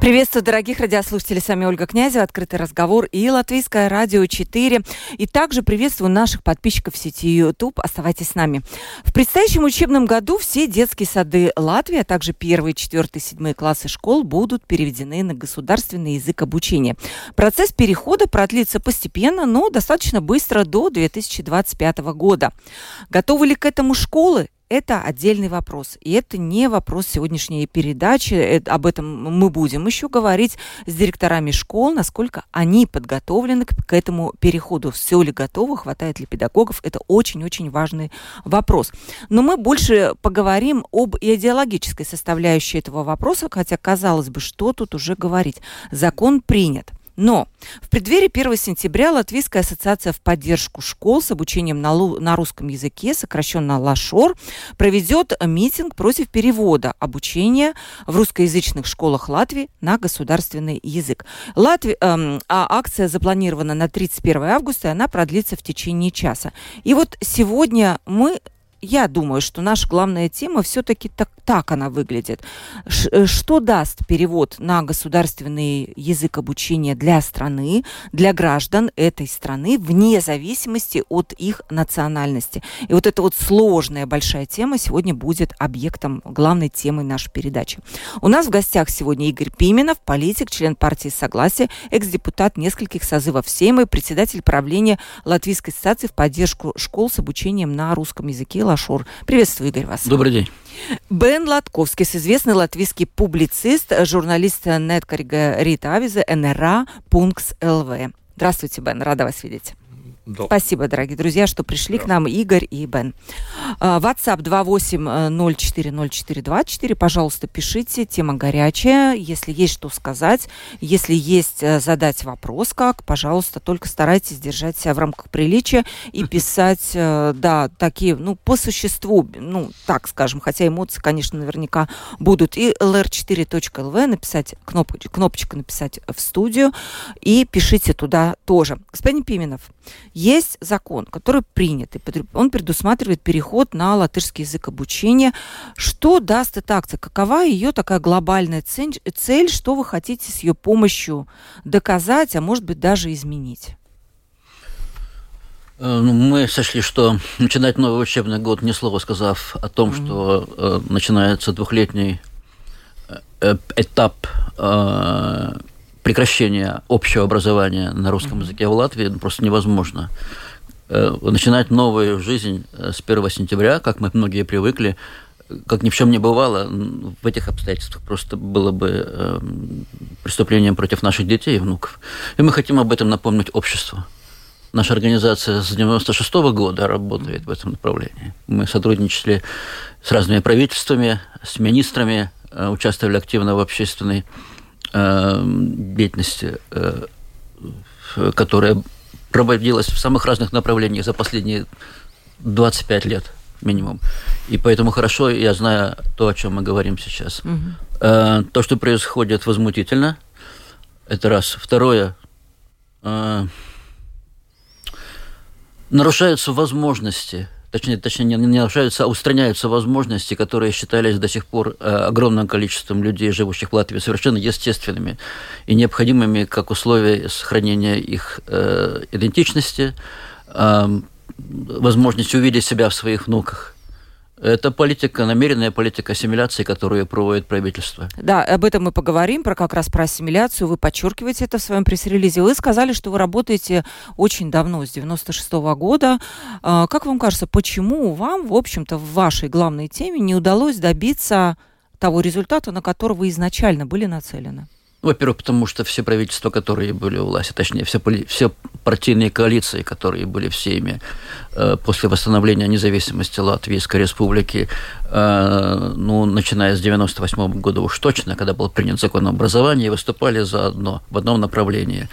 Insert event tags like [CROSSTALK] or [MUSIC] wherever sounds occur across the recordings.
Приветствую, дорогих радиослушателей. С вами Ольга Князева, «Открытый разговор» и Латвийское радио 4. И также приветствую наших подписчиков в сети YouTube. Оставайтесь с нами. В предстоящем учебном году все детские сады Латвии, а также первые, четвертые, седьмые классы школ будут переведены на государственный язык обучения. Процесс перехода продлится постепенно, но достаточно быстро до 2025 года. Готовы ли к этому школы? Это отдельный вопрос. И это не вопрос сегодняшней передачи. Это, об этом мы будем еще говорить с директорами школ, насколько они подготовлены к, к этому переходу. Все ли готово, хватает ли педагогов. Это очень-очень важный вопрос. Но мы больше поговорим об идеологической составляющей этого вопроса, хотя, казалось бы, что тут уже говорить. Закон принят. Но в преддверии 1 сентября Латвийская ассоциация в поддержку школ с обучением на, на русском языке, сокращенно ЛАШОР, проведет митинг против перевода обучения в русскоязычных школах Латвии на государственный язык. Латви... Эм, а акция запланирована на 31 августа, и она продлится в течение часа. И вот сегодня мы я думаю, что наша главная тема все-таки так, так она выглядит. Ш, э, что даст перевод на государственный язык обучения для страны, для граждан этой страны, вне зависимости от их национальности? И вот эта вот сложная большая тема сегодня будет объектом, главной темой нашей передачи. У нас в гостях сегодня Игорь Пименов, политик, член партии Согласия, экс-депутат нескольких созывов Сейма председатель правления Латвийской ассоциации в поддержку школ с обучением на русском языке Лашур. Приветствую, Игорь, вас. Добрый день. Бен Латковский, известный латвийский публицист, журналист Неткорига Рита Авиза, НРА, Пункс ЛВ. Здравствуйте, Бен, рада вас видеть. Да. Спасибо, дорогие друзья, что пришли да. к нам, Игорь и Бен. А, WhatsApp 28040424. Пожалуйста, пишите. Тема горячая. Если есть что сказать, если есть э, задать вопрос как, пожалуйста, только старайтесь держать себя в рамках приличия и [LAUGHS] писать, э, да, такие, ну, по существу, ну, так скажем, хотя эмоции, конечно, наверняка будут. И lr4.lv написать, кнопочку, кнопочку написать в студию и пишите туда тоже. Господин Пименов, есть закон, который принят, и он предусматривает переход на латышский язык обучения. Что даст эта акция? Какова ее такая глобальная цель, цель что вы хотите с ее помощью доказать, а может быть даже изменить? Э, ну, мы сочли, что начинать новый учебный год, ни слова сказав о том, mm-hmm. что э, начинается двухлетний э, этап э, прекращение общего образования на русском языке в Латвии просто невозможно. Э, начинать новую жизнь э, с 1 сентября, как мы многие привыкли, как ни в чем не бывало, в этих обстоятельствах просто было бы э, преступлением против наших детей и внуков. И мы хотим об этом напомнить обществу. Наша организация с 96 -го года работает в этом направлении. Мы сотрудничали с разными правительствами, с министрами, участвовали активно в общественной Э, деятельности, э, которая проводилась в самых разных направлениях за последние 25 лет минимум. И поэтому хорошо я знаю то, о чем мы говорим сейчас. Угу. То, что происходит, возмутительно. Это раз. Второе. Нарушаются возможности точнее, точнее не, нарушаются, а устраняются возможности, которые считались до сих пор э, огромным количеством людей, живущих в Латвии, совершенно естественными и необходимыми как условия сохранения их э, идентичности, э, возможность увидеть себя в своих внуках – это политика, намеренная политика ассимиляции, которую проводит правительство. Да, об этом мы поговорим, про как раз про ассимиляцию. Вы подчеркиваете это в своем пресс-релизе. Вы сказали, что вы работаете очень давно, с 96 -го года. А, как вам кажется, почему вам, в общем-то, в вашей главной теме не удалось добиться того результата, на который вы изначально были нацелены? Во-первых, потому что все правительства, которые были у власти, точнее, все, все партийные коалиции, которые были всеми э, после восстановления независимости Латвийской Республики, э, ну, начиная с 98 года уж точно, когда был принят закон об образовании, выступали за одно, в одном направлении.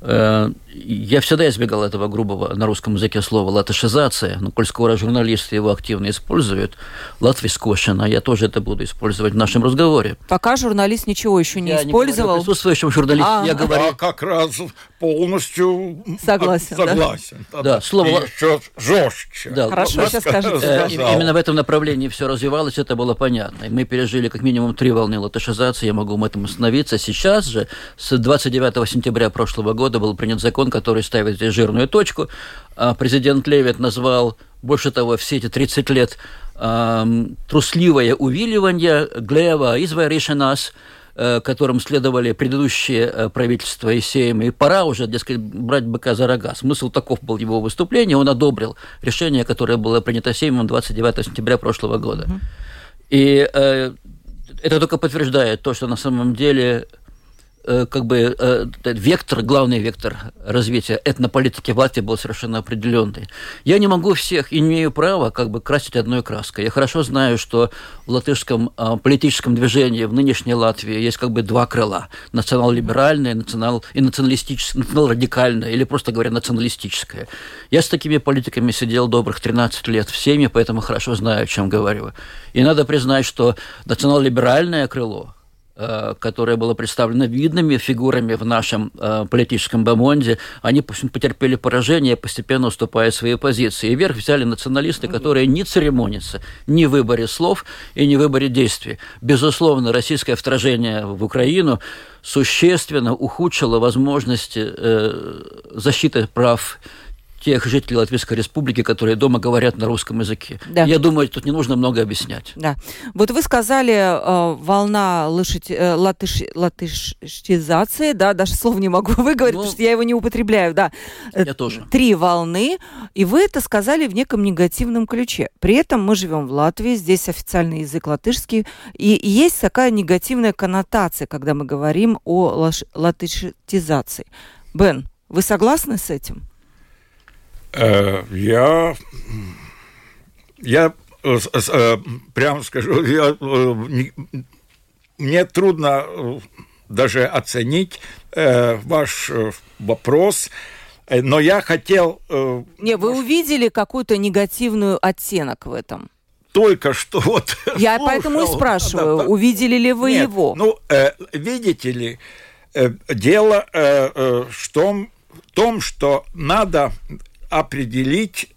Э, я всегда избегал этого грубого на русском языке слова «латышизация», но коль скоро журналисты его активно используют, «латвискошина», я тоже это буду использовать в нашем разговоре. Пока журналист ничего еще не я использовал. Не присутствующим журналисте а, я говорю... А как раз полностью согласен. согласен. Да, да слово... еще жестче. Да. Хорошо, сейчас скажите. Э, именно в этом направлении все развивалось, это было понятно. И мы пережили как минимум три волны латышизации, я могу в этом остановиться. Сейчас же, с 29 сентября прошлого года, года был принят закон, который ставит здесь жирную точку. А президент Левит назвал, больше того, все эти 30 лет трусливое увиливание Глева изваришенас, э, которым следовали предыдущие э, правительства и сеймы. И пора уже, дескать, брать быка за рога. Смысл таков был его выступления. Он одобрил решение, которое было принято Сеймом 29 сентября прошлого года. И э, это только подтверждает то, что на самом деле как бы э, вектор, главный вектор развития этнополитики в Латвии был совершенно определенный. Я не могу всех и не имею права как бы красить одной краской. Я хорошо знаю, что в латышском э, политическом движении в нынешней Латвии есть как бы два крыла. Национал-либеральное национал, и националистическое, национал-радикальное, или просто говоря, националистическое. Я с такими политиками сидел добрых 13 лет в семье, поэтому хорошо знаю, о чем говорю. И надо признать, что национал-либеральное крыло, Э, которое было представлено видными фигурами в нашем э, политическом бомонде, они потерпели поражение, постепенно уступая свои позиции. И вверх взяли националисты, которые не церемонятся ни в выборе слов и ни в выборе действий. Безусловно, российское вторжение в Украину существенно ухудшило возможности э, защиты прав тех жителей Латвийской Республики, которые дома говорят на русском языке. Да. Я думаю, тут не нужно много объяснять. Да. Вот вы сказали э, волна лошадь, э, латыш, латышизации, да, даже слов не могу [LAUGHS] выговорить, ну, потому что я его не употребляю, да. Э, я тоже. Три волны, и вы это сказали в неком негативном ключе. При этом мы живем в Латвии, здесь официальный язык латышский, и есть такая негативная коннотация, когда мы говорим о латышизации. Бен, вы согласны с этим? Э, я, я э, э, прямо скажу, я, мне трудно даже оценить ваш вопрос, но я хотел... Не, вы увидели какую-то негативную оттенок в этом? Только что вот... [LAUGHS] Я слушал. поэтому и спрашиваю, да, увидели ли вы Нет, его? Ну, видите ли, дело в том, в том, что надо определить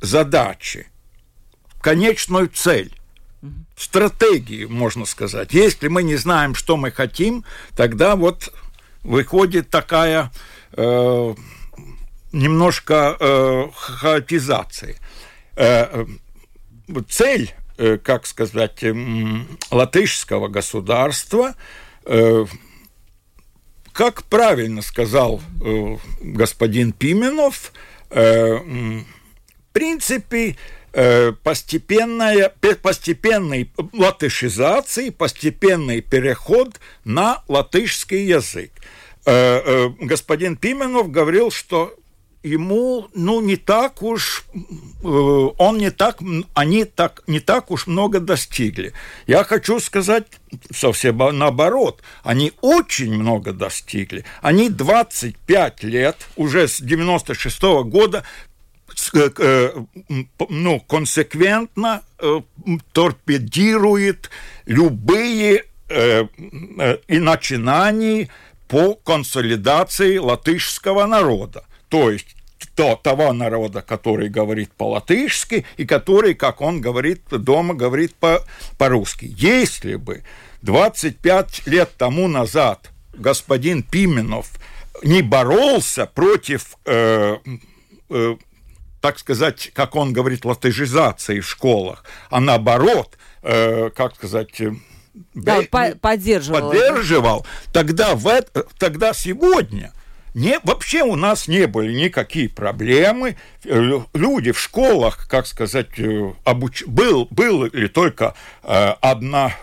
задачи, конечную цель стратегию, можно сказать. Если мы не знаем, что мы хотим, тогда вот выходит такая э, немножко э, хаотизация. Э, цель, э, как сказать, э, латышского государства э, как правильно сказал э, господин Пименов, Э, в принципе, э, постепенная, постепенной латышизации, постепенный переход на латышский язык. Э, господин Пименов говорил, что ему, ну, не так уж, он не так, они так, не так уж много достигли. Я хочу сказать совсем наоборот, они очень много достигли. Они 25 лет, уже с 96 -го года, э, ну, консеквентно э, торпедирует любые э, и начинания по консолидации латышского народа. То есть то, того народа, который говорит по-латышски и который, как он говорит дома, говорит по- по-русски. Если бы 25 лет тому назад господин Пименов не боролся против, э, э, так сказать, как он говорит, латыжизации в школах, а наоборот, э, как сказать, э, да, по поддерживал. Поддерживал. Тогда, в, тогда сегодня не, вообще у нас не были никакие проблемы. Э, люди в школах, как сказать, э, обуч... был, был ли только э, одна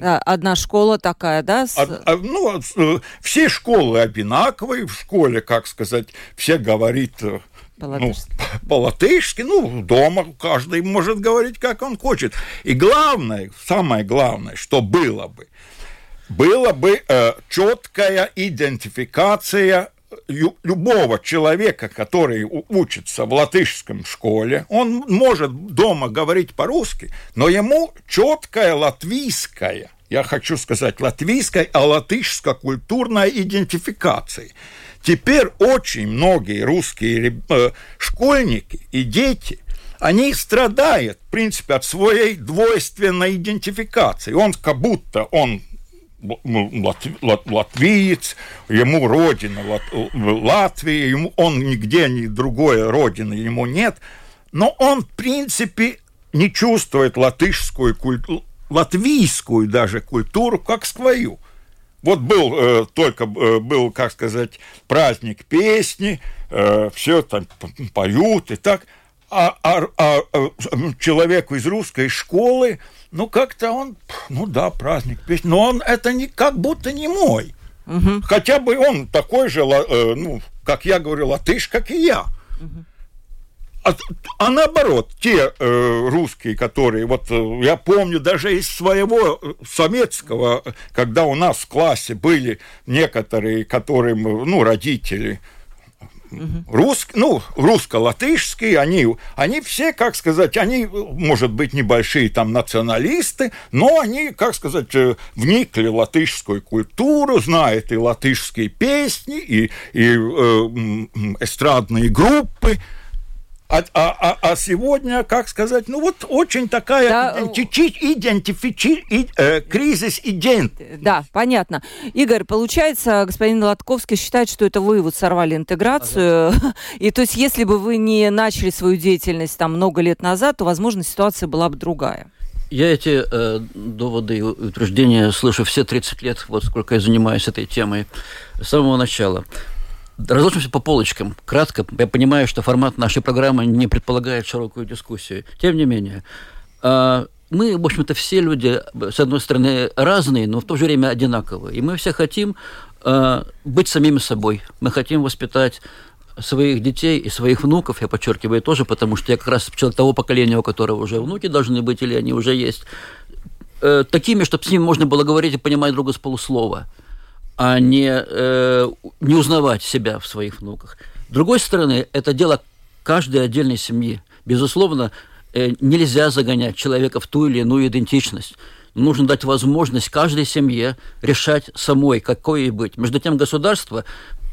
Одна школа такая, да? С... А, а, ну, э, все школы одинаковые. В школе, как сказать, все говорит э, по-латышски. Ну, по-латышски, ну, дома каждый может говорить, как он хочет. И главное, самое главное, что было бы, было бы э, четкая идентификация любого человека, который учится в латышском школе, он может дома говорить по-русски, но ему четкая латвийская, я хочу сказать латвийская, а латышско-культурная идентификация. Теперь очень многие русские э, школьники и дети они страдают, в принципе, от своей двойственной идентификации. Он как будто он латвиец, ему родина Латвия, ему, он нигде ни другой родины ему нет, но он, в принципе, не чувствует латышскую культуру, латвийскую даже культуру, как свою. Вот был э, только э, был, как сказать, праздник песни, э, все там поют и так, а, а, а, а человеку из русской школы ну, как-то он, ну да, праздник песни, но он это не, как будто не мой. Угу. Хотя бы он такой же, э, ну, как я говорю, латыш, как и я. Угу. А, а наоборот, те э, русские, которые, вот э, я помню даже из своего э, советского, когда у нас в классе были некоторые, которым, ну, родители, угу. рус, ну, русско-латышские, они, они все, как сказать, они, может быть, небольшие там националисты, но они, как сказать, э, вникли в латышскую культуру, знают и латышские песни, и, и э, эстрадные группы, а, а, а, а сегодня, как сказать, ну вот очень такая да, идентифици... И, э, кризис идент. Да, понятно. Игорь, получается, господин Латковский считает, что это вы вот сорвали интеграцию. Ага. [LAUGHS] И то есть, если бы вы не начали свою деятельность там много лет назад, то, возможно, ситуация была бы другая. Я эти э, доводы и утверждения слышу все 30 лет, вот сколько я занимаюсь этой темой, с самого начала. Разложимся по полочкам. Кратко, я понимаю, что формат нашей программы не предполагает широкую дискуссию. Тем не менее, а, мы, в общем-то, все люди, с одной стороны, разные, но в то же время одинаковые. И мы все хотим а, быть самими собой. Мы хотим воспитать своих детей и своих внуков, я подчеркиваю тоже, потому что я как раз человек того поколения, у которого уже внуки должны быть или они уже есть, э, такими, чтобы с ними можно было говорить и понимать друга с полуслова – а не, э, не узнавать себя в своих внуках. С другой стороны, это дело каждой отдельной семьи. Безусловно, э, нельзя загонять человека в ту или иную идентичность. Нужно дать возможность каждой семье решать самой, какой ей быть. Между тем, государство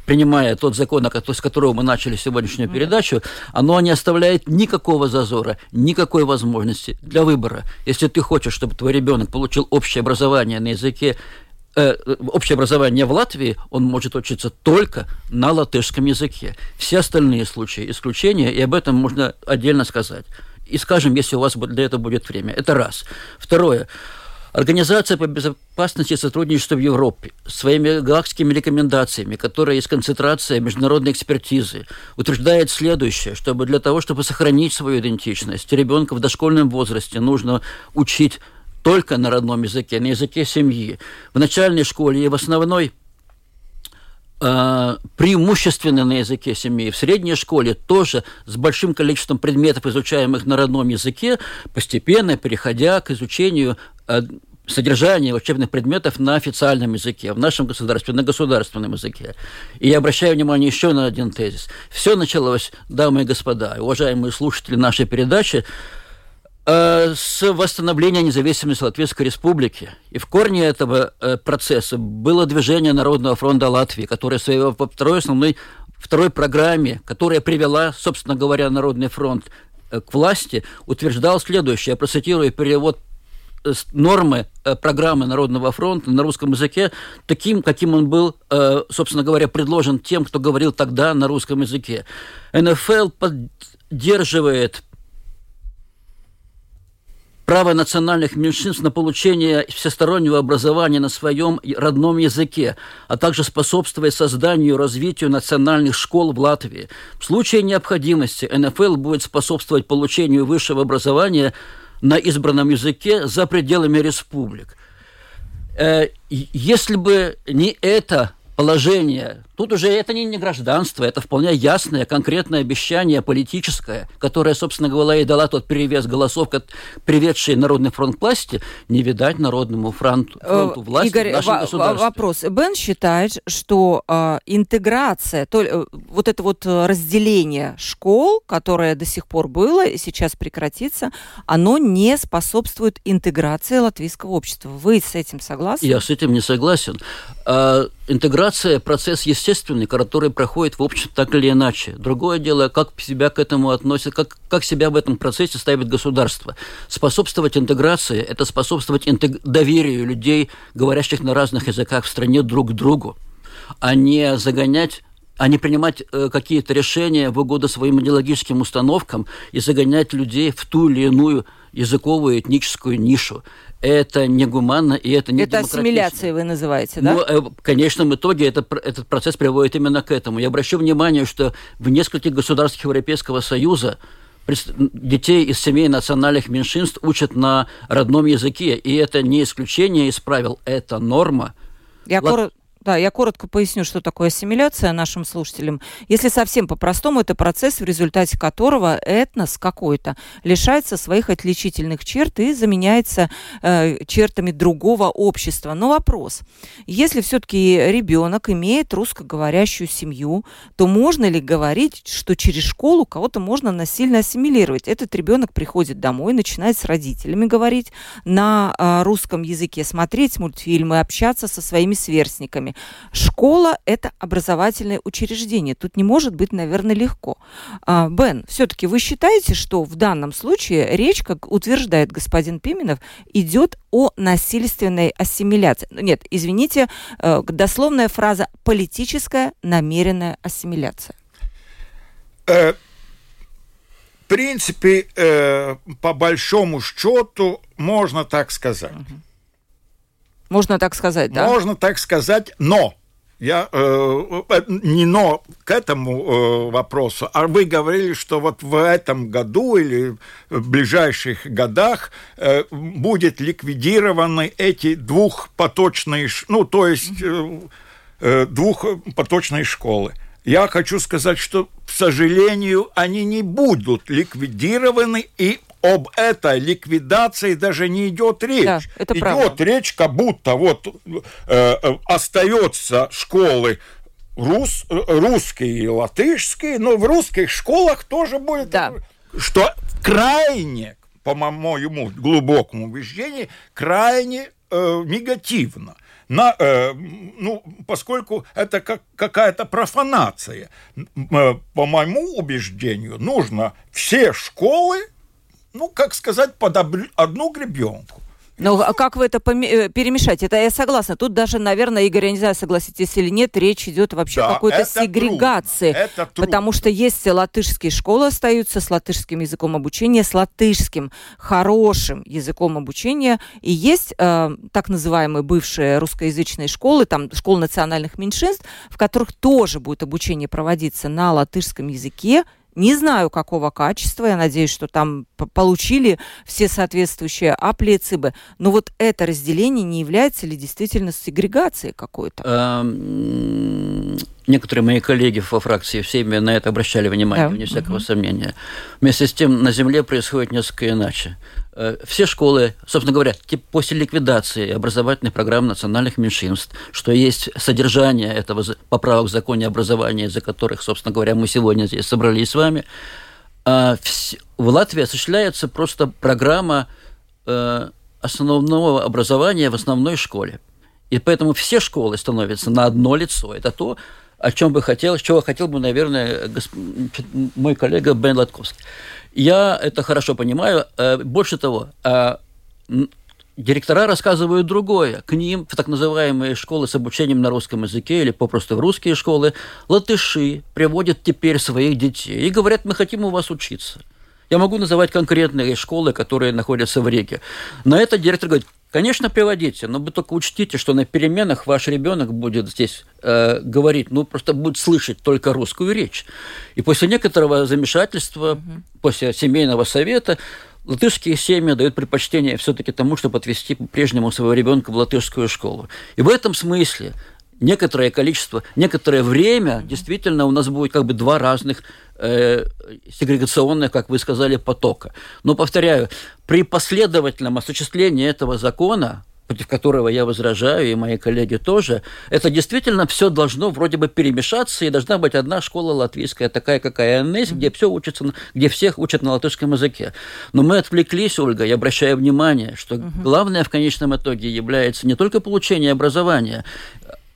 принимая тот закон, с которого мы начали сегодняшнюю передачу, оно не оставляет никакого зазора, никакой возможности для выбора. Если ты хочешь, чтобы твой ребенок получил общее образование на языке э, общее образование в Латвии, он может учиться только на латышском языке. Все остальные случаи исключения, и об этом можно отдельно сказать. И скажем, если у вас для этого будет время. Это раз. Второе. Организация по безопасности и сотрудничеству в Европе своими галактическими рекомендациями, которые есть концентрация международной экспертизы, утверждает следующее, чтобы для того, чтобы сохранить свою идентичность, ребенка в дошкольном возрасте нужно учить только на родном языке, на языке семьи. В начальной школе и в основной э, преимущественно на языке семьи. В средней школе тоже с большим количеством предметов, изучаемых на родном языке, постепенно переходя к изучению э, содержания учебных предметов на официальном языке, в нашем государстве, на государственном языке. И я обращаю внимание еще на один тезис. Все началось, дамы и господа, уважаемые слушатели нашей передачи, с восстановления независимости Латвийской Республики. И в корне этого э, процесса было движение Народного фронта Латвии, которое в своей второй основной второй программе, которая привела, собственно говоря, Народный фронт э, к власти, утверждал следующее. Я процитирую перевод нормы программы Народного фронта на русском языке таким, каким он был, собственно говоря, предложен тем, кто говорил тогда на русском языке. НФЛ поддерживает право национальных меньшинств на получение всестороннего образования на своем родном языке, а также способствует созданию и развитию национальных школ в Латвии. В случае необходимости НФЛ будет способствовать получению высшего образования на избранном языке за пределами республик. Э, если бы не это положение. Тут уже это не, не гражданство, это вполне ясное, конкретное обещание политическое, которое, собственно говоря, и дала тот перевес голосов, приведший Народный фронт к власти, не видать Народному фронту, э, фронту власти Игорь, в нашем государстве. вопрос. Бен считает, что э, интеграция, то, э, вот это вот разделение школ, которое до сих пор было и сейчас прекратится, оно не способствует интеграции латвийского общества. Вы с этим согласны? Я с этим не согласен. Э, интеграция – процесс естественный, который проходит в обществе так или иначе. Другое дело, как себя к этому относят, как, как себя в этом процессе ставит государство. Способствовать интеграции – это способствовать интег... доверию людей, говорящих на разных языках в стране друг к другу, а не загонять а не принимать э, какие-то решения в угоду своим идеологическим установкам и загонять людей в ту или иную языковую этническую нишу это негуманно и это не Это ассимиляция вы называете, да? Ну, э, в конечном итоге это, этот процесс приводит именно к этому. Я обращу внимание, что в нескольких государствах Европейского Союза детей из семей национальных меньшинств учат на родном языке, и это не исключение из правил, это норма. Я Лат... Да, я коротко поясню, что такое ассимиляция нашим слушателям. Если совсем по-простому, это процесс, в результате которого этнос какой-то лишается своих отличительных черт и заменяется э, чертами другого общества. Но вопрос, если все-таки ребенок имеет русскоговорящую семью, то можно ли говорить, что через школу кого-то можно насильно ассимилировать? Этот ребенок приходит домой, начинает с родителями говорить на э, русском языке, смотреть мультфильмы, общаться со своими сверстниками вами. Школа – это образовательное учреждение. Тут не может быть, наверное, легко. А, Бен, все-таки вы считаете, что в данном случае речь, как утверждает господин Пименов, идет о насильственной ассимиляции? Ну, нет, извините, э, дословная фраза «политическая намеренная ассимиляция». Э, в принципе, э, по большому счету, можно так сказать. Угу. Можно так сказать, да? Можно так сказать, но я э, э, не но к этому э, вопросу, а вы говорили, что вот в этом году или в ближайших годах э, будет ликвидированы эти двухпоточные, ну то есть э, э, двухпоточные школы. Я хочу сказать, что, к сожалению, они не будут ликвидированы, и об этой ликвидации даже не идет речь. Да, это идет правда. речь, как будто вот э, э, остается школы рус, русские и латышские, но в русских школах тоже будет, да. что крайне, по моему глубокому убеждению, крайне э, негативно. На, э, ну, поскольку это как какая-то профанация. Э, по моему убеждению, нужно все школы ну, как сказать, под одну гребенку. Ну, а как вы это э, перемешать? Это я согласна. Тут даже, наверное, Игорь, я не знаю, согласитесь или нет, речь идет вообще да, о какой-то сегрегации. Трудно. Это трудно. Потому что есть латышские школы остаются с латышским языком обучения, с латышским хорошим языком обучения. И есть э, так называемые бывшие русскоязычные школы, там школы национальных меньшинств, в которых тоже будет обучение проводиться на латышском языке, не знаю, какого качества, я надеюсь, что там получили все соответствующие и цибы. Но вот это разделение не является ли действительно сегрегацией какой-то? Эм, некоторые мои коллеги во фракции все на это обращали внимание, да. вне всякого угу. сомнения. Вместе с тем на Земле происходит несколько иначе. Э, все школы, собственно говоря, после ликвидации образовательных программ национальных меньшинств, что есть содержание этого поправок в законе образования, из-за которых, собственно говоря, мы сегодня здесь собрались с вами, а, в Латвии осуществляется просто программа э, основного образования в основной школе. И поэтому все школы становятся на одно лицо. Это то, о чем бы хотел, чего хотел бы, наверное, мой коллега Бен Латковский. Я это хорошо понимаю. Э, больше того, э, директора рассказывают другое. К ним в так называемые школы с обучением на русском языке или попросту в русские школы латыши приводят теперь своих детей и говорят, мы хотим у вас учиться. Я могу называть конкретные школы, которые находятся в Риге. На это директор говорит, Конечно, приводите, но вы только учтите, что на переменах ваш ребенок будет здесь э, говорить, ну, просто будет слышать только русскую речь. И после некоторого замешательства, угу. после семейного совета, латышские семьи дают предпочтение все-таки тому, чтобы отвести по-прежнему своего ребенка в латышскую школу. И в этом смысле некоторое количество, некоторое время действительно у нас будет как бы два разных э, сегрегационных, как вы сказали, потока. Но, повторяю, при последовательном осуществлении этого закона против которого я возражаю, и мои коллеги тоже, это действительно все должно вроде бы перемешаться, и должна быть одна школа латвийская, такая, какая она есть, где все учатся, где всех учат на латышском языке. Но мы отвлеклись, Ольга, я обращаю внимание, что главное в конечном итоге является не только получение образования,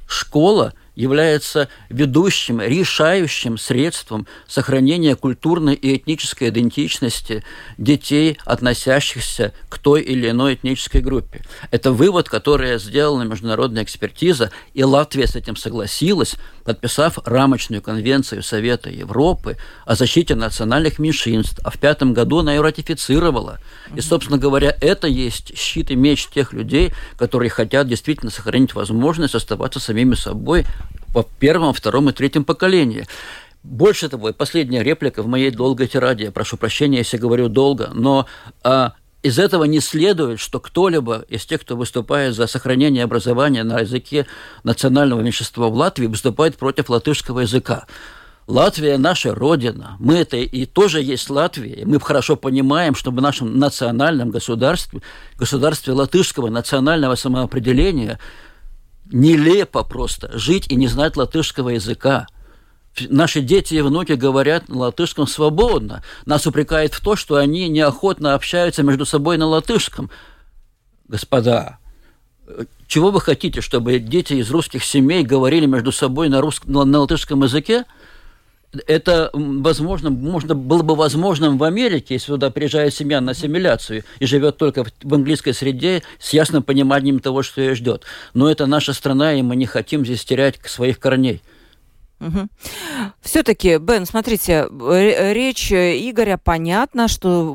школа – является ведущим, решающим средством сохранения культурной и этнической идентичности детей, относящихся к той или иной этнической группе. Это вывод, который сделала международная экспертиза, и Латвия с этим согласилась, подписав рамочную конвенцию Совета Европы о защите национальных меньшинств, а в пятом году она ее ратифицировала. И, собственно говоря, это есть щит и меч тех людей, которые хотят действительно сохранить возможность оставаться самими собой в первом, втором и третьем поколении. Больше того, и последняя реплика в моей долгой тираде, прошу прощения, если говорю долго, но а, из этого не следует, что кто-либо из тех, кто выступает за сохранение образования на языке национального меньшинства в Латвии, выступает против латышского языка. Латвия – наша родина. Мы это и тоже есть Латвия. И мы хорошо понимаем, что в нашем национальном государстве, государстве латышского национального самоопределения – нелепо просто жить и не знать латышского языка. Наши дети и внуки говорят на латышском свободно. Нас упрекают в том, что они неохотно общаются между собой на латышском. Господа, чего вы хотите, чтобы дети из русских семей говорили между собой на, русском, на латышском языке? Это, возможно, можно, было бы возможным в Америке, если туда приезжает семья на ассимиляцию и живет только в, английской среде с ясным пониманием того, что ее ждет. Но это наша страна, и мы не хотим здесь терять своих корней. Угу. Все-таки, Бен, смотрите, речь Игоря понятно, что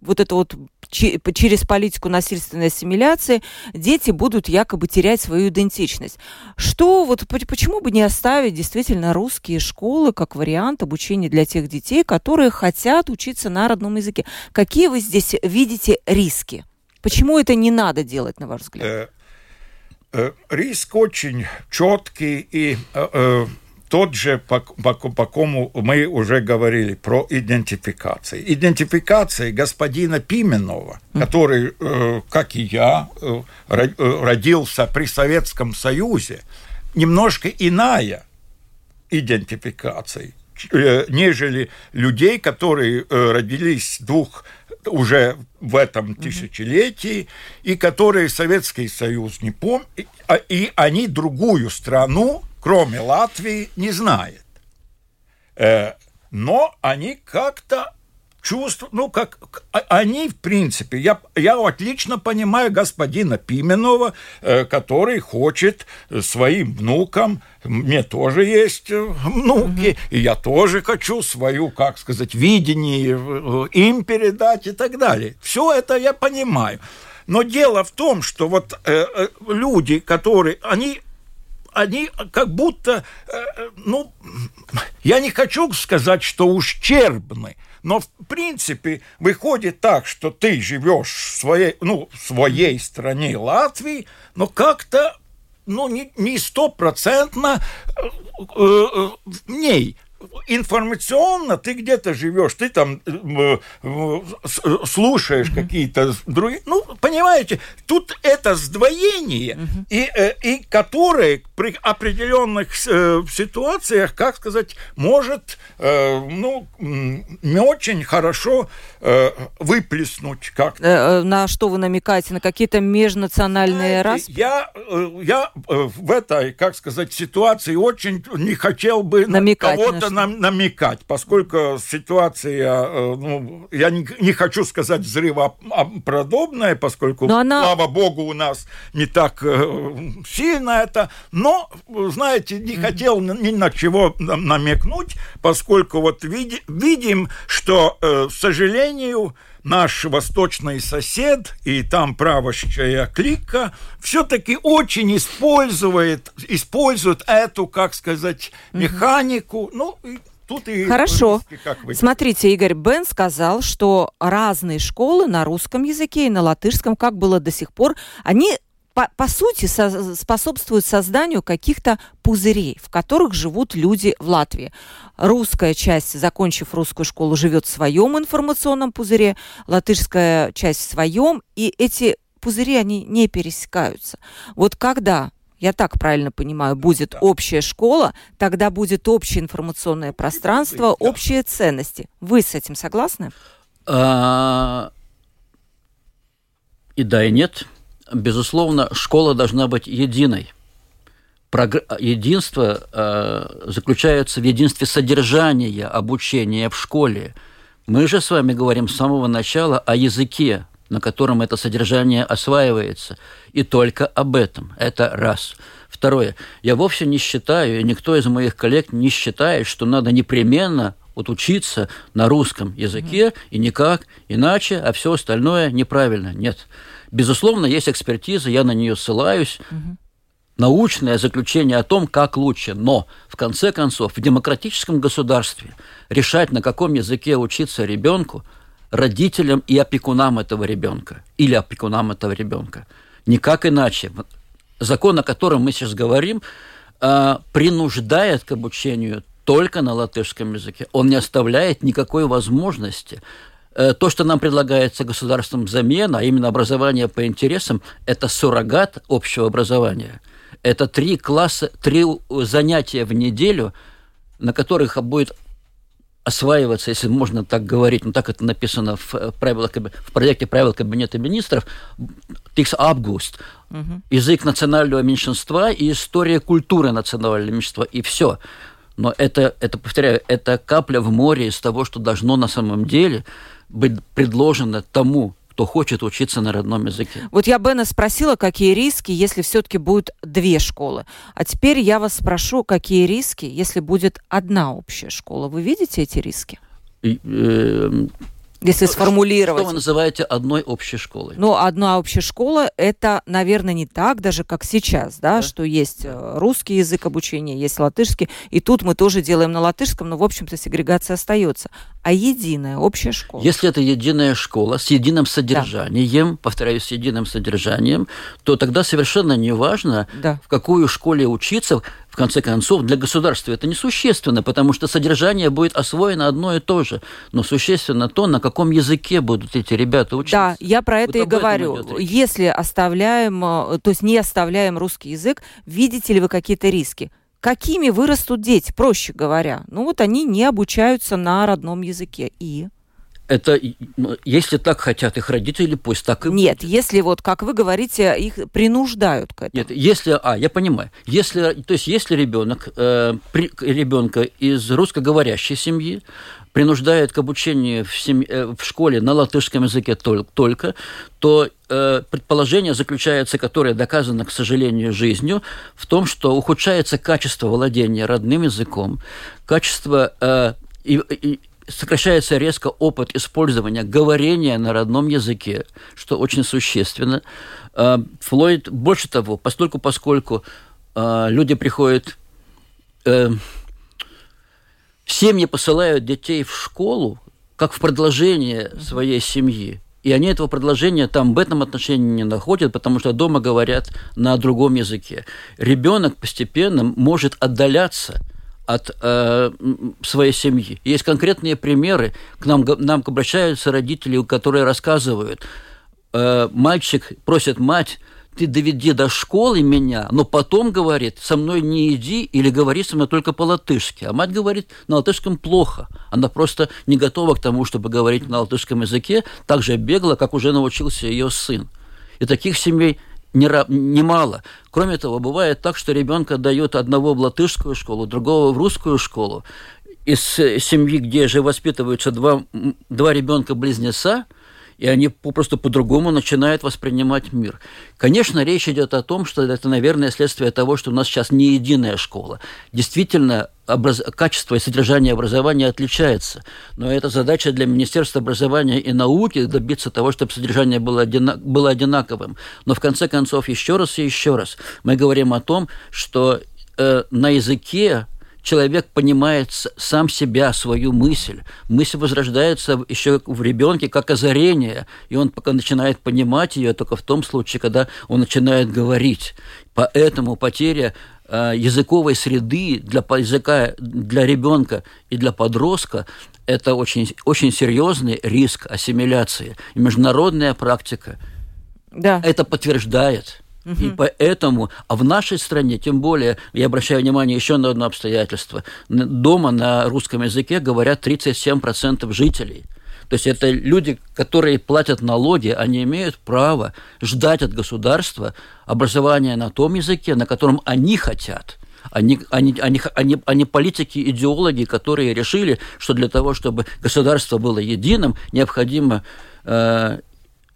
вот это вот через политику насильственной ассимиляции дети будут якобы терять свою идентичность. Что вот почему бы не оставить действительно русские школы как вариант обучения для тех детей, которые хотят учиться на родном языке? Какие вы здесь видите риски? Почему это не надо делать, на ваш взгляд? Э, э, риск очень четкий и э, тот же, по, по, по кому мы уже говорили, про идентификацию. Идентификация господина Пименова, который, э, как и я, э, э, родился при Советском Союзе, немножко иная идентификация, э, нежели людей, которые э, родились двух уже в этом тысячелетии, и которые Советский Союз не помнит, а, и они другую страну кроме Латвии, не знает. Э, но они как-то чувствуют, ну, как а, они, в принципе, я, я отлично понимаю господина Пименова, э, который хочет своим внукам, мне тоже есть э, внуки, mm-hmm. и я тоже хочу свою, как сказать, видение им передать и так далее. Все это я понимаю. Но дело в том, что вот э, люди, которые, они они как будто, э, э, ну, я не хочу сказать, что ущербны, но в принципе выходит так, что ты живешь в своей, ну, в своей стране Латвии, но как-то ну, не стопроцентно э, в ней информационно ты где-то живешь, ты там э, э, слушаешь mm-hmm. какие-то другие, ну, понимаете, тут это сдвоение, mm-hmm. и, э, и которое при определенных ситуациях, как сказать, может, ну, не очень хорошо выплеснуть как -то. На что вы намекаете? На какие-то межнациональные распри? Я, я в этой, как сказать, ситуации очень не хотел бы Намекать кого-то нам, намекать, поскольку ситуация, э, ну, я не, не хочу сказать взрывоподобная, поскольку, но она... слава богу, у нас не так э, сильно это, но, знаете, не хотел ни на чего намекнуть, поскольку вот види, видим, что, э, к сожалению, наш восточный сосед и там правящая клика все-таки очень использует, использует эту, как сказать, механику. Ну, Тут и Хорошо. Как вы... Смотрите, Игорь Бен сказал, что разные школы на русском языке и на латышском, как было до сих пор, они по, по сути со, способствуют созданию каких-то пузырей, в которых живут люди в Латвии. Русская часть, закончив русскую школу, живет в своем информационном пузыре, латышская часть в своем, и эти пузыри, они не пересекаются. Вот когда я так правильно понимаю, будет да. общая школа, тогда будет общее информационное пространство, да. общие ценности. Вы с этим согласны? А... И да, и нет. Безусловно, школа должна быть единой. Единство э, заключается в единстве содержания обучения в школе. Мы же с вами говорим с самого начала о языке, на котором это содержание осваивается. И только об этом. Это раз. Второе. Я вовсе не считаю, и никто из моих коллег не считает, что надо непременно вот учиться на русском языке и никак иначе, а все остальное неправильно. Нет. Безусловно, есть экспертиза, я на нее ссылаюсь. Mm-hmm научное заключение о том, как лучше. Но, в конце концов, в демократическом государстве решать, на каком языке учиться ребенку – родителям и опекунам этого ребенка или опекунам этого ребенка. Никак иначе. Закон, о котором мы сейчас говорим, а, принуждает к обучению только на латышском языке. Он не оставляет никакой возможности. Э, то, что нам предлагается государством взамен, а именно образование по интересам, это суррогат общего образования. Это три класса, три занятия в неделю, на которых будет осваиваться, если можно так говорить, ну так это написано в, э, правилах, в проекте правил Кабинета министров, Тикс Абгуст, угу. язык национального меньшинства и история культуры национального меньшинства, и все. Но это, это, повторяю, это капля в море из того, что должно на самом деле быть предложено тому кто хочет учиться на родном языке. Вот я Бена спросила, какие риски, если все-таки будет две школы. А теперь я вас спрошу, какие риски, если будет одна общая школа. Вы видите эти риски? И, э, если сформулировать. Что вы называете одной общей школой? Ну, одна общая школа – это, наверное, не так даже, как сейчас, да, да? что есть э, русский язык обучения, есть латышский, и тут мы тоже делаем на латышском, но, в общем-то, сегрегация остается. А единая общая школа? Если это единая школа с единым содержанием, да. повторяю, с единым содержанием, то тогда совершенно не важно, да. в какую школе учиться, в конце концов, для государства это несущественно, потому что содержание будет освоено одно и то же. Но существенно то, на каком языке будут эти ребята учиться. Да, я про это вот и говорю. Если оставляем, э, то есть не оставляем русский язык, видите ли вы какие-то риски? Какими вырастут дети, проще говоря? Ну вот они не обучаются на родном языке. И это если так хотят их родители, пусть так и Нет, будет. если вот, как вы говорите, их принуждают к этому. Нет, если, а, я понимаю, если, то есть если ребенок, э, при, ребенка из русскоговорящей семьи принуждает к обучению в, семье, э, в школе на латышском языке только, то э, предположение заключается, которое доказано, к сожалению, жизнью, в том, что ухудшается качество владения родным языком, качество э, и, и, сокращается резко опыт использования говорения на родном языке, что очень существенно. Э, Флойд, больше того, постольку, поскольку э, люди приходят, э, семьи посылают детей в школу, как в продолжение своей семьи. И они этого продолжения там в этом отношении не находят, потому что дома говорят на другом языке. Ребенок постепенно может отдаляться – от э, своей семьи. Есть конкретные примеры. К нам, нам обращаются родители, которые рассказывают, э, мальчик просит мать, ты доведи до школы меня, но потом, говорит, со мной не иди или говори со мной только по-латышски. А мать говорит, на латышском плохо. Она просто не готова к тому, чтобы говорить на латышском языке так же бегло, как уже научился ее сын. И таких семей немало. Кроме того, бывает так, что ребенка дают одного в латышскую школу, другого в русскую школу. Из семьи, где же воспитываются два, два ребенка-близнеца, и они попросту по-другому начинают воспринимать мир. Конечно, речь идет о том, что это, наверное, следствие того, что у нас сейчас не единая школа. Действительно, образ... качество и содержание образования отличается. Но это задача для Министерства образования и науки добиться того, чтобы содержание было, одина... было одинаковым. Но в конце концов, еще раз и еще раз, мы говорим о том, что э, на языке человек понимает сам себя, свою мысль. Мысль возрождается еще в ребенке как озарение, и он пока начинает понимать ее только в том случае, когда он начинает говорить. Поэтому потеря языковой среды для языка для ребенка и для подростка это очень, очень серьезный риск ассимиляции. И международная практика да. это подтверждает. Угу. И поэтому, а в нашей стране, тем более, я обращаю внимание еще на одно обстоятельство, дома на русском языке говорят 37% жителей. То есть это люди, которые платят налоги, они имеют право ждать от государства образования на том языке, на котором они хотят – они, они, они, они, они политики, идеологи, которые решили, что для того, чтобы государство было единым, необходимо э,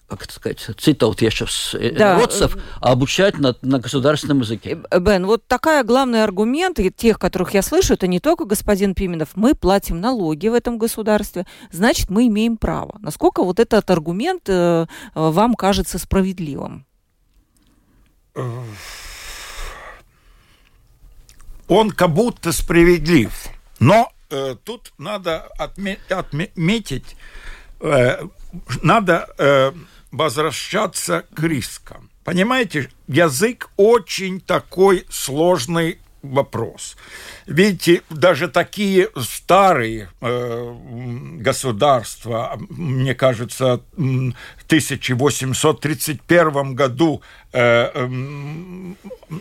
как это сказать, цитаутешев, э, да. родцев, а обучать на, на государственном языке. Э, Бен, вот такой главный аргумент, тех, которых я слышу, это не только господин Пименов, мы платим налоги в этом государстве, значит, мы имеем право. Насколько вот этот аргумент э, вам кажется справедливым? Он как будто справедлив, но э, тут надо отме- отметить, э, надо э, возвращаться к рискам. Понимаете, язык очень такой сложный вопрос. Видите, даже такие старые э, государства, мне кажется, в 1831 году э, э,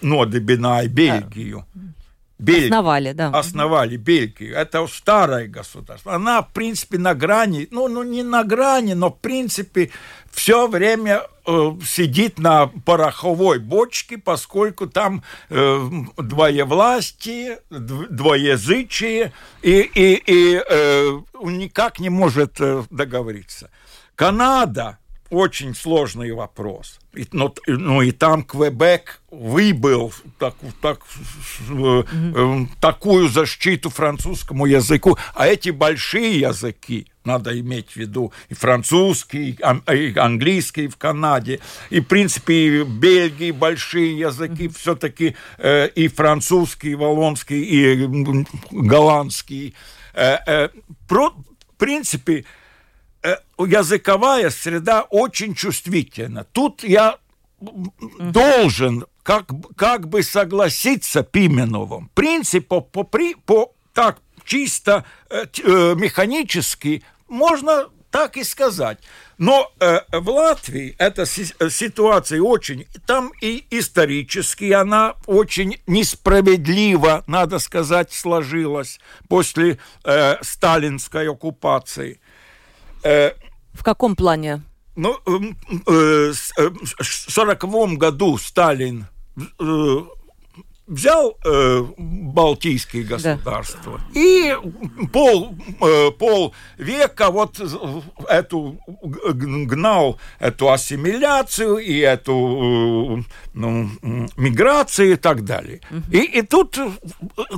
Нодебинай, Бельгию, да Бельгию. Основали, да. Основали Бельгию. Это старое государство. Она, в принципе, на грани, ну, ну не на грани, но, в принципе, все время э, сидит на пороховой бочке, поскольку там э, двоевластие, двоязычие, и, и, и э, никак не может э, договориться. Канада очень сложный вопрос. И, ну, ну и там Квебек выбыл так, так, mm-hmm. э, такую защиту французскому языку. А эти большие языки, надо иметь в виду и французский, и английский в Канаде, и, в принципе, и в Бельгии большие языки, mm-hmm. все-таки э, и французский, и валлонский, и голландский. Э, э, про, в принципе, языковая среда очень чувствительна. Тут я должен как, как бы согласиться Пименовым. Принцип по, по, по так чисто э, э, механически можно так и сказать. Но э, в Латвии эта ситуация очень, там и исторически она очень несправедливо, надо сказать, сложилась после э, сталинской оккупации. В каком плане? Ну, э, в сороковом году Сталин э, взял э, Балтийские государства да. и пол, э, пол века вот эту гнал эту ассимиляцию и эту э, ну, миграцию и так далее. Угу. И, и тут,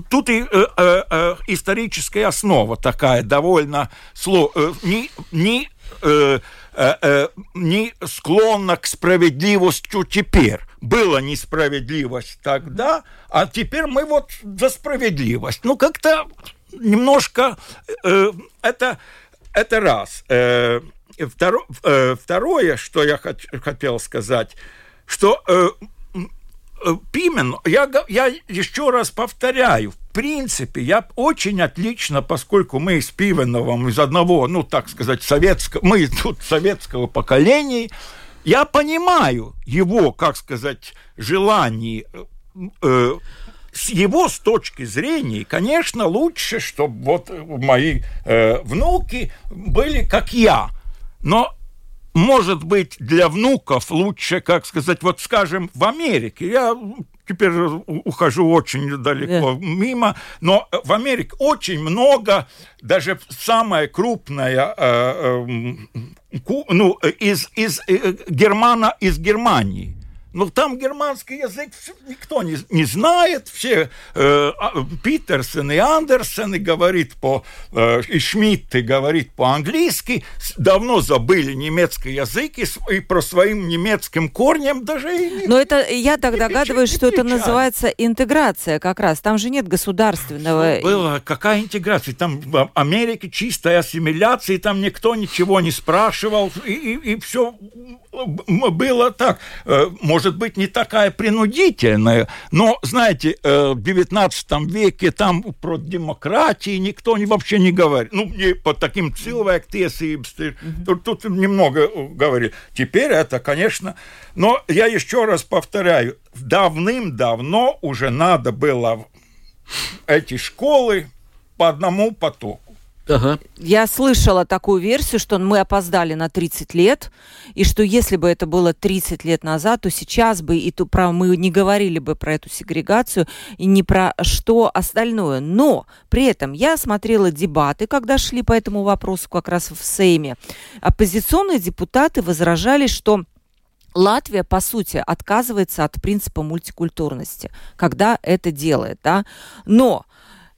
тут и э, э, э, историческая основа такая довольно сло, э, не, не э, э, э, не склонна к справедливости теперь. Была несправедливость тогда, а теперь мы вот за справедливость. Ну, как-то немножко э, это, это раз. Э, второ, э, второе, что я хот, хотел сказать, что э, э, Пимен, я, я еще раз повторяю, принципе, я очень отлично, поскольку мы с Пивеновым из одного, ну, так сказать, советского, мы тут советского поколения, я понимаю его, как сказать, желание э, с его с точки зрения, конечно, лучше, чтобы вот мои э, внуки были как я. Но может быть, для внуков лучше, как сказать, вот скажем, в Америке. Я теперь ухожу очень далеко yeah. мимо, но в Америке очень много, даже самая крупная, э, э, ну, из, из э, Германа, из Германии, Но там германский язык никто не, не знает. Все э, а, Питерсон и Андерсон и говорит по... Э, и Шмидт и говорит по-английски. Давно забыли немецкий язык и, и про своим немецким корнем даже... И, Но это я так догадываюсь, что это называется интеграция как раз. Там же нет государственного... Что было? Какая интеграция? Там в Америке чистая ассимиляция, и там никто ничего не спрашивал, и, и, и все было так. Э, может быть, не такая принудительная, но, знаете, э, в XIX веке там про демократии никто вообще не говорит. Ну, не по таким cilvēktiesības, тут, тут немного говорили. Теперь это, конечно... Но я еще раз повторяю, давным-давно уже надо было эти школы по одному потоку. Ага. Я слышала такую версию, что мы опоздали на 30 лет, и что если бы это было 30 лет назад, то сейчас бы и то про мы не говорили бы про эту сегрегацию и не про что остальное. Но при этом я смотрела дебаты, когда шли по этому вопросу как раз в Сейме. Оппозиционные депутаты возражали, что Латвия, по сути, отказывается от принципа мультикультурности, когда это делает, да. Но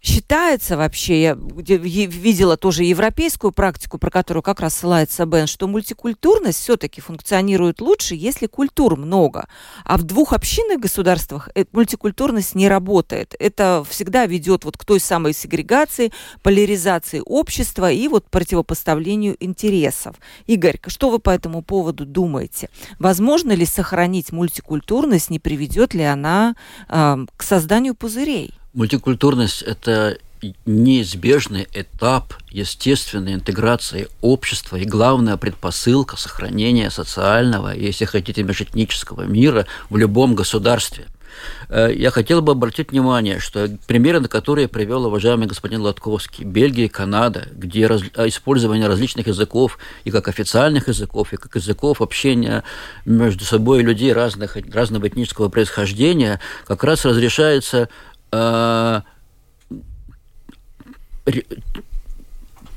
Считается вообще, я видела тоже европейскую практику, про которую как раз ссылается Бен, что мультикультурность все-таки функционирует лучше, если культур много. А в двух общинных государствах э, мультикультурность не работает. Это всегда ведет вот к той самой сегрегации, поляризации общества и вот противопоставлению интересов. Игорь, что вы по этому поводу думаете? Возможно ли сохранить мультикультурность, не приведет ли она э, к созданию пузырей? Мультикультурность – это неизбежный этап естественной интеграции общества и главная предпосылка сохранения социального, если хотите, межэтнического мира в любом государстве. Э, я хотел бы обратить внимание, что примеры, на которые привел уважаемый господин Латковский, Бельгия и Канада, где раз, использование различных языков и как официальных языков, и как языков общения между собой людей разных, разного этнического происхождения как раз разрешается uh,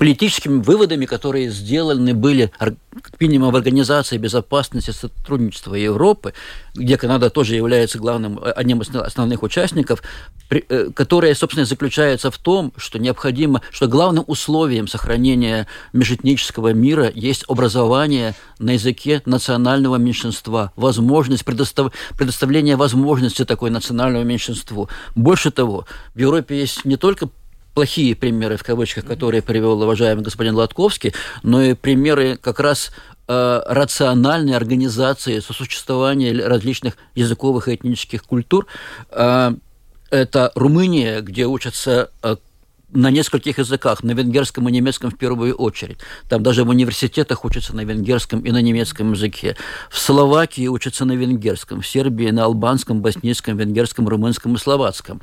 политическими выводами, которые сделаны были как минимум в Организации безопасности и сотрудничества Европы, где Канада тоже является главным, одним из основных участников, э, которая, собственно, заключается в том, что необходимо, что главным условием сохранения межэтнического мира есть образование на языке национального меньшинства, возможность предостав... предоставления возможности такой национальному меньшинству. Больше того, в Европе есть не только плохие примеры, в кавычках, которые привел уважаемый господин Латковский, но и примеры как раз э, рациональной организации сосуществования различных языковых и этнических культур. Э, это Румыния, где учатся э, на нескольких языках, на венгерском и немецком в первую очередь. Там даже в университетах учатся на венгерском и на немецком языке. В Словакии учатся на венгерском, в Сербии на албанском, боснийском, венгерском, румынском и словацком.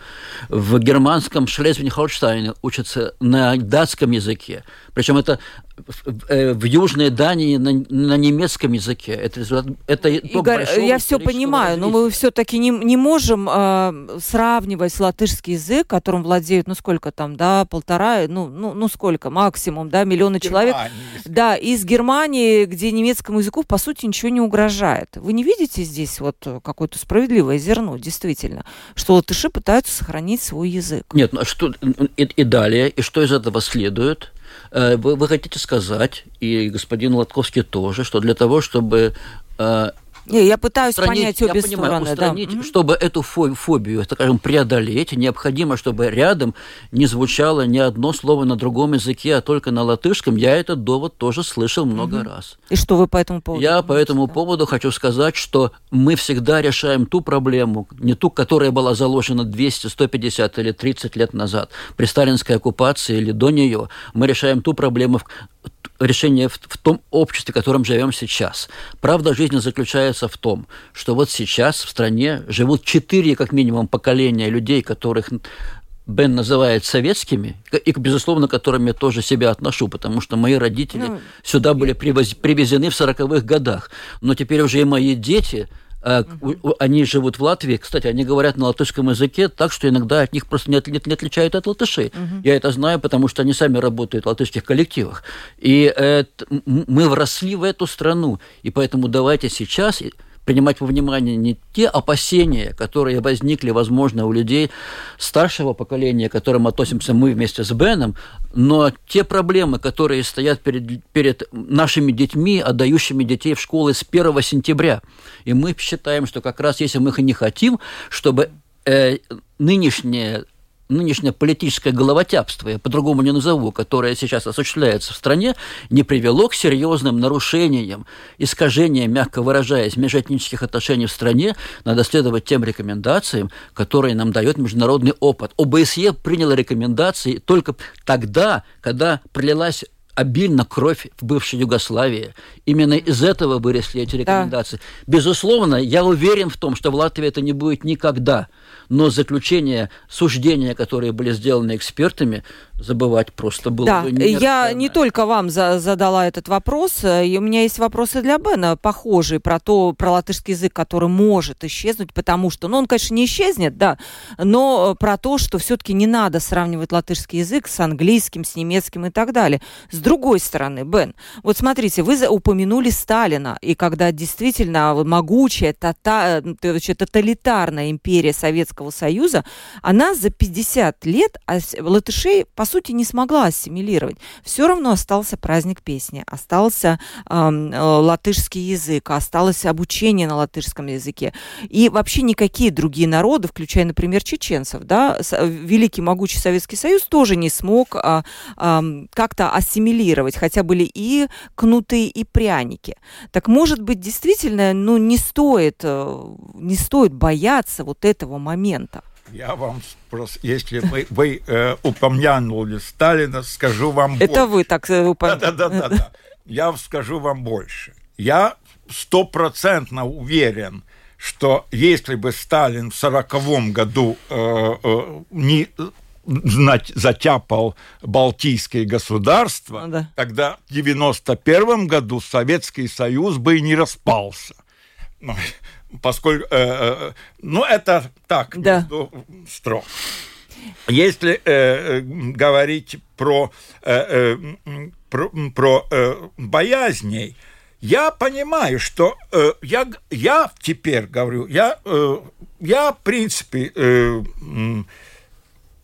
В германском Шлезвиг-Холштайне учатся на датском языке. Причем это в Южной Дании на, на немецком языке. Это, это Игорь, я все понимаю, но мы все-таки не, не можем э, сравнивать латышский язык, которым владеют, ну сколько там, да, полтора, ну, ну, ну сколько, максимум, да, миллионы человек. Да, из Германии, где немецкому языку, по сути, ничего не угрожает. Вы не видите здесь вот какое-то справедливое зерно, действительно, что латыши пытаются сохранить свой язык? Нет, ну а что и, и далее, и что из этого следует? Э, вы, вы хотите сказать, и господин Латковский тоже, что для того, чтобы э, не, я пытаюсь понять обе я понимаю, стороны. Устранить, да. Чтобы эту фобию, скажем, преодолеть, необходимо, чтобы рядом не звучало ни одно слово на другом языке, а только на латышском. Я этот довод тоже слышал много угу. раз. И что вы по этому поводу? Я по этому да. поводу хочу сказать, что мы всегда решаем ту проблему, не ту, которая была заложена 200, 150 или 30 лет назад, при сталинской оккупации или до нее. Мы решаем ту проблему, решение в, в том обществе, в котором живем сейчас. Правда жизни заключается в том, что вот сейчас в стране живут четыре, как минимум, поколения людей, которых Бен называет советскими, и, безусловно, к которым я тоже себя отношу, потому что мои родители ну, сюда были привоз, привезены в 40-х годах. Но теперь уже и мои дети Угу. Они живут в Латвии. Кстати, они говорят на латышском языке так, что иногда от них просто не, от, не отличают от латышей. Угу. Я это знаю, потому что они сами работают в латышских коллективах. И это, мы вросли в эту страну. И поэтому давайте сейчас принимать во внимание не те опасения, которые возникли, возможно, у людей старшего поколения, к которым относимся мы вместе с Беном, но те проблемы, которые стоят перед, перед нашими детьми, отдающими детей в школы с 1 сентября. И мы считаем, что как раз если мы их и не хотим, чтобы э, нынешнее нынешнее политическое головотяпство, я по-другому не назову, которое сейчас осуществляется в стране, не привело к серьезным нарушениям, искажениям, мягко выражаясь, межэтнических отношений в стране, надо следовать тем рекомендациям, которые нам дает международный опыт. ОБСЕ приняло рекомендации только тогда, когда пролилась обильно кровь в бывшей Югославии. Именно из этого выросли эти рекомендации. Да. Безусловно, я уверен в том, что в Латвии это не будет никогда – но заключения, суждения, которые были сделаны экспертами, забывать просто было да, бы я не только вам за задала этот вопрос, э, и у меня есть вопросы для Бена, похожие про то, про латышский язык, который может исчезнуть, потому что, ну, он, конечно, не исчезнет, да, но про то, что все-таки не надо сравнивать латышский язык с английским, с немецким и так далее. С другой стороны, Бен, вот смотрите, вы упомянули Сталина, и когда действительно могучая тота, э, тоталитарная империя Советского Союза, она за 50 лет латышей, по сути, не смогла ассимилировать. Все равно остался праздник песни, остался э, латышский язык, осталось обучение на латышском языке. И вообще никакие другие народы, включая, например, чеченцев, да, великий могучий Советский Союз тоже не смог а, а, как-то ассимилировать, хотя были и кнуты, и пряники. Так может быть, действительно, ну, не стоит, э, не стоит бояться вот этого момента? Я вам просто, если вы, вы э, упомянули Сталина, скажу вам Это больше. вы так э, упомянули. Да, да, да, да. Я скажу вам больше. Я стопроцентно уверен, что если бы Сталин в сороковом году э, э, не затяпал Балтийские государства, ну, да. тогда в 91 году Советский Союз бы и не распался. Ну, поскольку, э, э, ну, это так, да. строк. Если э, э, говорить про, э, э, про, про э, боязней, я понимаю, что э, я, я теперь говорю, я, э, я в принципе, э,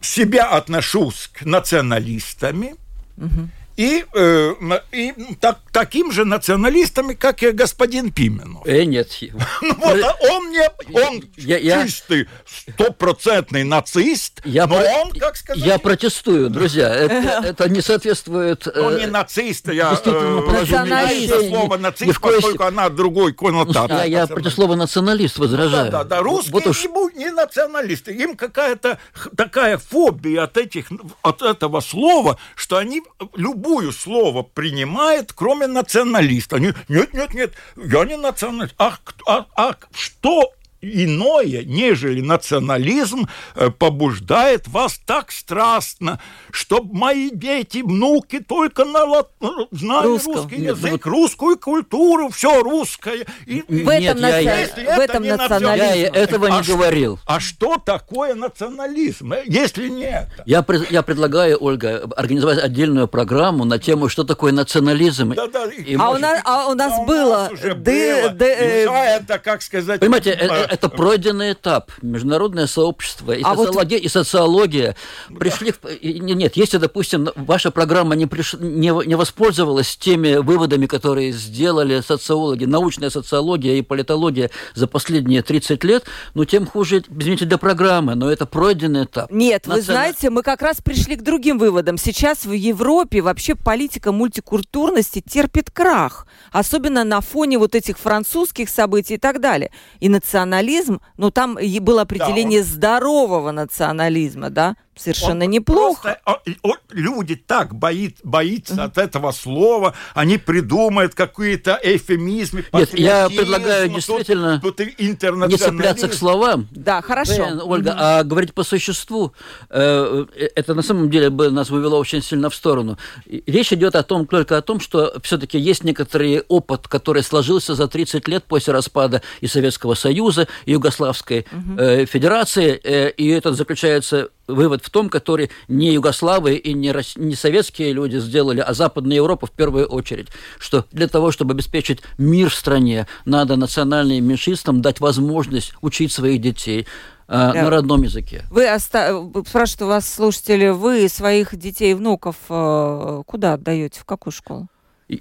себя отношусь к националистами, угу и, э, и так, таким же националистами, как и господин Пименов. Э, нет. [LAUGHS] Ну, вот, а он не, он я, чистый, стопроцентный нацист, я но про... он, как сказать... Я протестую, друзья, это, это не соответствует... Он не нацист, я разумею слово нацист, поскольку она другой коннотации. Я, я против слова националист возражаю. Да, да, да, русские вот уж... не, не националисты, им какая-то такая фобия от, этих, от этого слова, что они любые любое слово принимает, кроме националиста. Они, нет, нет, нет, я не националист. А, а, а что иное, нежели национализм, э, побуждает вас так страстно, чтобы мои дети, внуки только на лат... Ну, знали Русском. русский Нет, язык, вот... русскую культуру, все русское. И... В этом, Нет, я, если в этом не национализм. Я этого не а говорил. Что, а что такое национализм, э, если не это? Я, я предлагаю, Ольга, организовать отдельную программу на тему, что такое национализм. Да, да, и, а, может... у нас, а у нас а было... У нас уже было. Д, э, это, как сказать... Понимаете, это пройденный этап. Международное сообщество и, а социология, вот... и социология пришли... В... Нет, если, допустим, ваша программа не, приш... не, не воспользовалась теми выводами, которые сделали социологи, научная социология и политология за последние 30 лет, ну, тем хуже, извините, для программы, но это пройденный этап. Нет, Национ... вы знаете, мы как раз пришли к другим выводам. Сейчас в Европе вообще политика мультикультурности терпит крах, особенно на фоне вот этих французских событий и так далее. И национализм национализм, но там было определение да, он... здорового национализма, да? Совершенно он неплохо. Просто, люди так боит, боятся uh-huh. от этого слова, они придумают какие-то эфемизмы. Нет, я предлагаю действительно тут, тут не цепляться к словам. Да, хорошо. Бен, Ольга, а говорить по существу, э, э, это на самом деле бы нас вывело очень сильно в сторону. Речь идет о том, только о том, что все-таки есть некоторый опыт, который сложился за 30 лет после распада и Советского Союза, Югославской uh-huh. э, Федерации, э, и это заключается вывод в том, который не Югославы и не, Рос... не советские люди сделали, а Западная Европа в первую очередь, что для того, чтобы обеспечить мир в стране, надо национальным меньшинствам дать возможность учить своих детей, да. на родном языке. Вы оста... спрашивают у вас слушатели, вы своих детей и внуков э, куда отдаете, в какую школу?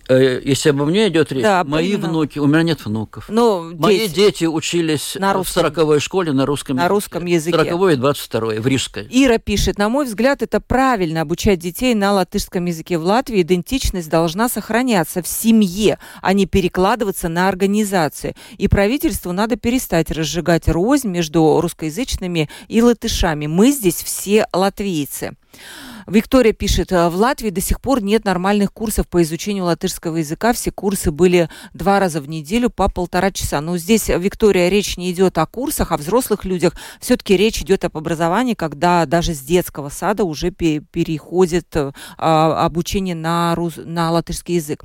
Э, если обо мне идет речь, да, мои понимаю. внуки, у меня нет внуков. Но ну, Мои дети, дети учились на русском, в 40 школе на русском, на русском языке. 40 и 22 в Рижской. Ира пишет, на мой взгляд, это правильно обучать детей на латышском языке. В Латвии идентичность должна сохраняться в семье, а не перекладываться на организации. И правительству надо перестать разжигать рознь между русскоязычными и латышами. Мы здесь все латвийцы. Виктория пишет, «Э, в Латвии до сих пор нет нормальных курсов по изучению латышского языка. Все курсы были два раза в неделю по полтора часа. Но здесь, Виктория, речь не идет о курсах, о взрослых людях. Все-таки речь идет об образовании, когда даже с детского сада уже переходит э, а, обучение на, рус... на латышский язык.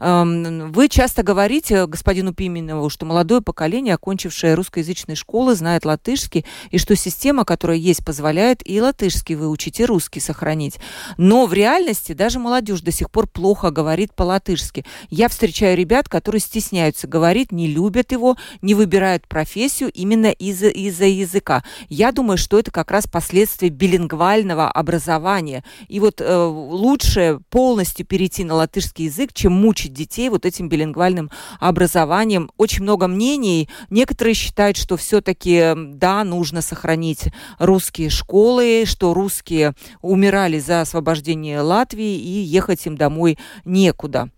Эм, вы часто говорите господину Пименову, что молодое поколение, окончившее русскоязычные школы, знает латышский, и что система, которая есть, позволяет и латышский выучить, и русский сохранить сохранить. Но в реальности даже молодежь до сих пор плохо говорит по-латышски. Я встречаю ребят, которые стесняются говорить, не любят его, не выбирают профессию именно из-за из языка. Я думаю, что это как раз последствия билингвального образования. И вот э, лучше полностью перейти на латышский язык, чем мучить детей вот этим билингвальным образованием. Очень много мнений. Некоторые считают, что все-таки, да, нужно сохранить русские школы, что русские умирают умирали за освобождение Латвии, и ехать им домой некуда.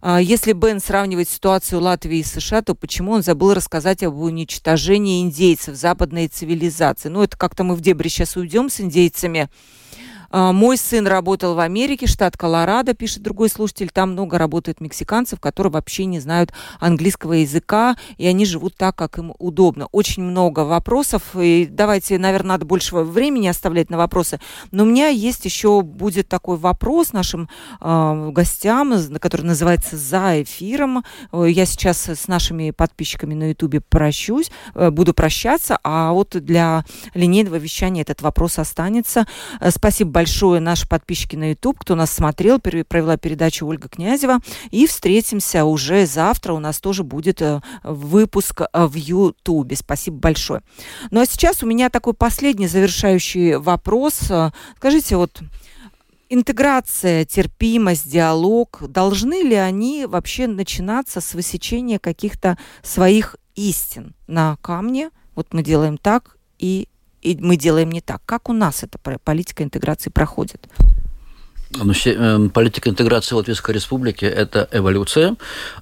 А, если Бен сравнивает ситуацию Латвии и США, то почему он забыл рассказать об уничтожении индейцев, западной цивилизации? Ну, это как-то мы в дебри сейчас уйдем с индейцами. А, мой сын работал в Америке, штат Колорадо, пишет другой слушатель. Там много работает мексиканцев, которые вообще не знают английского языка, и они живут так, как им удобно. Очень много вопросов, и давайте, наверное, надо больше времени оставлять на вопросы. Но у меня есть еще будет такой вопрос нашим э, гостям, который называется «За эфиром». Я сейчас с нашими подписчиками на Ютубе прощусь, э, буду прощаться, а вот для линейного вещания этот вопрос останется. Э, спасибо большое наши подписчики на YouTube, кто нас смотрел, провела передачу Ольга Князева. И встретимся уже завтра. У нас тоже будет э, выпуск э, в YouTube. Спасибо большое. Ну а сейчас у меня такой последний завершающий вопрос. Э, скажите, вот интеграция, терпимость, диалог, должны ли они вообще начинаться с высечения каких-то своих истин на камне? Вот мы делаем так, и и мы делаем не так. Как у нас эта политика интеграции проходит? Ну, эм, политика интеграции Латвийской Республики – это эволюция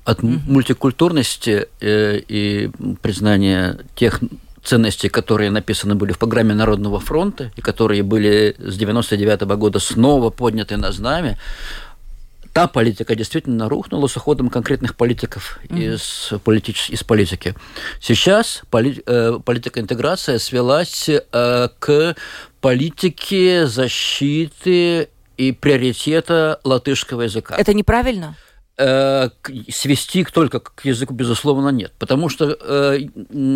от mm-hmm. мультикультурности э, и признания тех ценностей, которые написаны были в программе Народного фронта и которые были с 99 -го года снова подняты на знамя, та политика действительно рухнула с уходом конкретных политиков mm-hmm. из, политич... из политики. Сейчас поли... э, политика интеграции свелась э, к политике защиты и приоритета латышского языка. Это неправильно? Э, свести только к языку, безусловно, нет. Потому что э,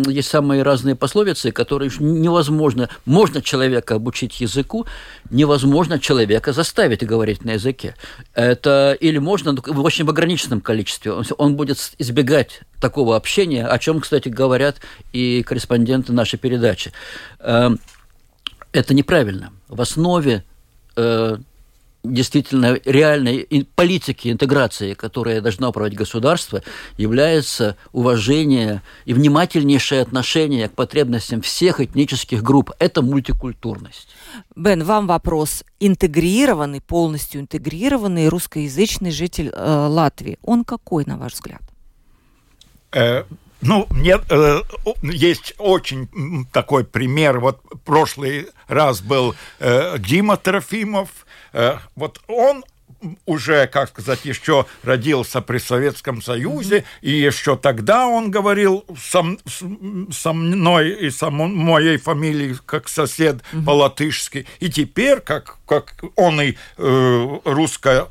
есть самые разные пословицы, которые невозможно... Можно человека обучить языку, невозможно человека заставить говорить на языке. Это или можно в очень ограниченном количестве. Он, он будет избегать такого общения, о чем, кстати, говорят и корреспонденты нашей передачи. Э, это неправильно. В основе э, действительно реальной политики интеграции, которая должна управлять государство, является уважение и внимательнейшее отношение к потребностям всех этнических групп. Это мультикультурность. Бен, вам вопрос. Интегрированный, полностью интегрированный русскоязычный житель э, Латвии, он какой, на ваш взгляд? Э, ну, нет, э, есть очень такой пример. Вот прошлый раз был э, Дима Трофимов, вот он уже, как сказать, еще родился при Советском Союзе, mm-hmm. и еще тогда он говорил со, со мной и со моей фамилией как сосед mm-hmm. по-латышски, и теперь, как, как он и э, русско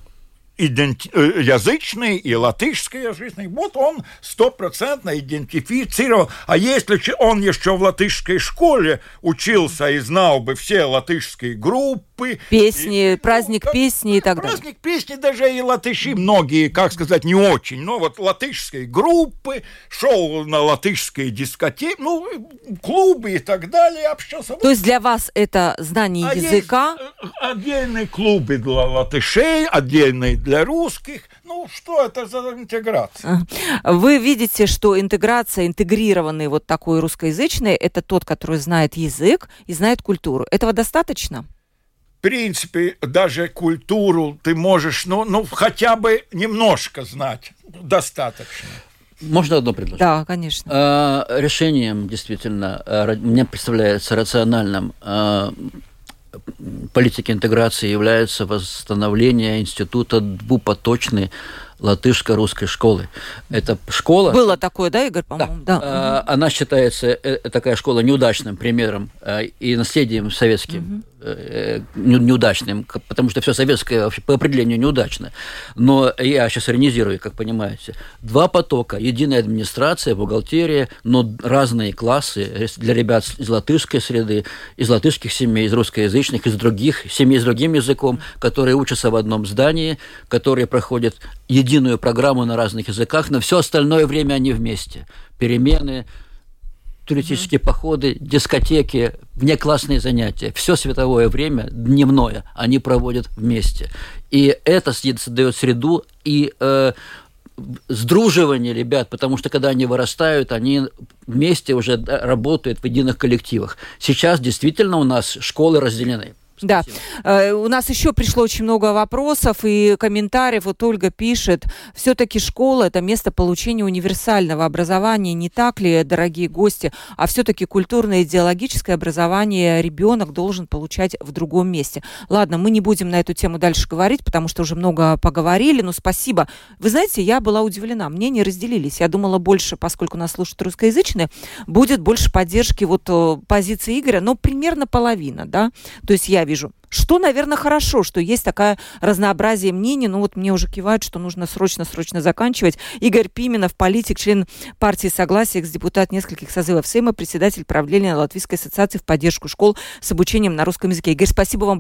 иденти- э, язычный и латышскоязычный, вот он стопроцентно идентифицировал. А если он еще в латышской школе учился и знал бы все латышские группы... Песни, и, праздник ну, песни и так далее. Праздник песни даже и латыши многие, как сказать, не очень, но вот латышской группы, шел на латышские дискотеки, ну, клубы и так далее, общался. То есть для вас это знание а языка? Есть э, отдельные клубы для латышей, отдельные для русских. Ну, что это за интеграция? Вы видите, что интеграция, интегрированный вот такой русскоязычный, это тот, который знает язык и знает культуру. Этого достаточно? В принципе, даже культуру ты можешь, ну, ну хотя бы немножко знать. Достаточно. Можно одно предложить? Да, конечно. А, решением, действительно, а, мне представляется рациональным а, политики интеграции является восстановление института двупоточной латышско-русской школы. Это школа... Было такое, да, Игорь, по-моему? Да. да. Она считается, э, такая школа, неудачным примером и наследием советским. Угу Э, неудачным, потому что все советское вообще по определению неудачно. Но я сейчас иронизирую, как понимаете. Два потока, единая администрация, бухгалтерия, но разные классы для ребят из латышской среды, из латышских семей, из русскоязычных, из других семей с другим языком, которые учатся в одном здании, которые проходят единую программу на разных языках, но все остальное время они вместе. Перемены, туристические походы, дискотеки, внеклассные занятия. Все световое время, дневное, они проводят вместе. И это создает среду и э, сдруживание ребят, потому что когда они вырастают, они вместе уже работают в единых коллективах. Сейчас действительно у нас школы разделены. Да. Э, у нас еще пришло очень много вопросов и комментариев. Вот Ольга пишет, все-таки школа – это место получения универсального образования, не так ли, дорогие гости? А все-таки культурное идеологическое образование ребенок должен получать в другом месте. Ладно, мы не будем на эту тему дальше говорить, потому что уже много поговорили, но спасибо. Вы знаете, я была удивлена, мнения разделились. Я думала больше, поскольку нас слушают русскоязычные, будет больше поддержки вот э, позиции Игоря, но примерно половина, да? То есть я вижу. Что, наверное, хорошо, что есть такое разнообразие мнений. Ну вот мне уже кивают, что нужно срочно-срочно заканчивать. Игорь Пименов, политик, член партии Согласия, экс-депутат нескольких созывов Сейма, председатель правления Латвийской ассоциации в поддержку школ с обучением на русском языке. Игорь, спасибо вам